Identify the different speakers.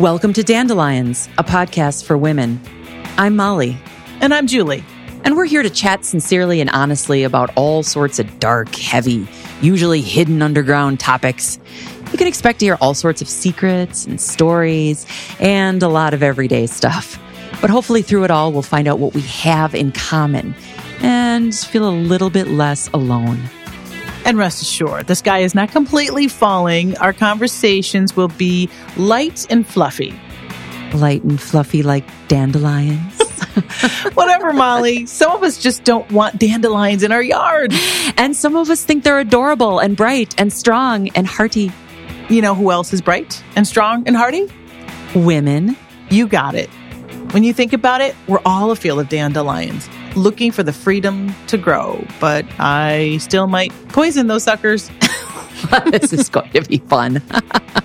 Speaker 1: Welcome to Dandelions, a podcast for women. I'm Molly.
Speaker 2: And I'm Julie.
Speaker 1: And we're here to chat sincerely and honestly about all sorts of dark, heavy, usually hidden underground topics. You can expect to hear all sorts of secrets and stories and a lot of everyday stuff. But hopefully, through it all, we'll find out what we have in common and feel a little bit less alone.
Speaker 2: And rest assured, the sky is not completely falling. Our conversations will be light and fluffy.
Speaker 1: Light and fluffy like dandelions.
Speaker 2: Whatever, Molly. Some of us just don't want dandelions in our yard.
Speaker 1: And some of us think they're adorable and bright and strong and hearty.
Speaker 2: You know who else is bright and strong and hearty?
Speaker 1: Women.
Speaker 2: You got it. When you think about it, we're all a field of dandelions, looking for the freedom to grow. But I still might poison those suckers.
Speaker 1: this is going to be fun.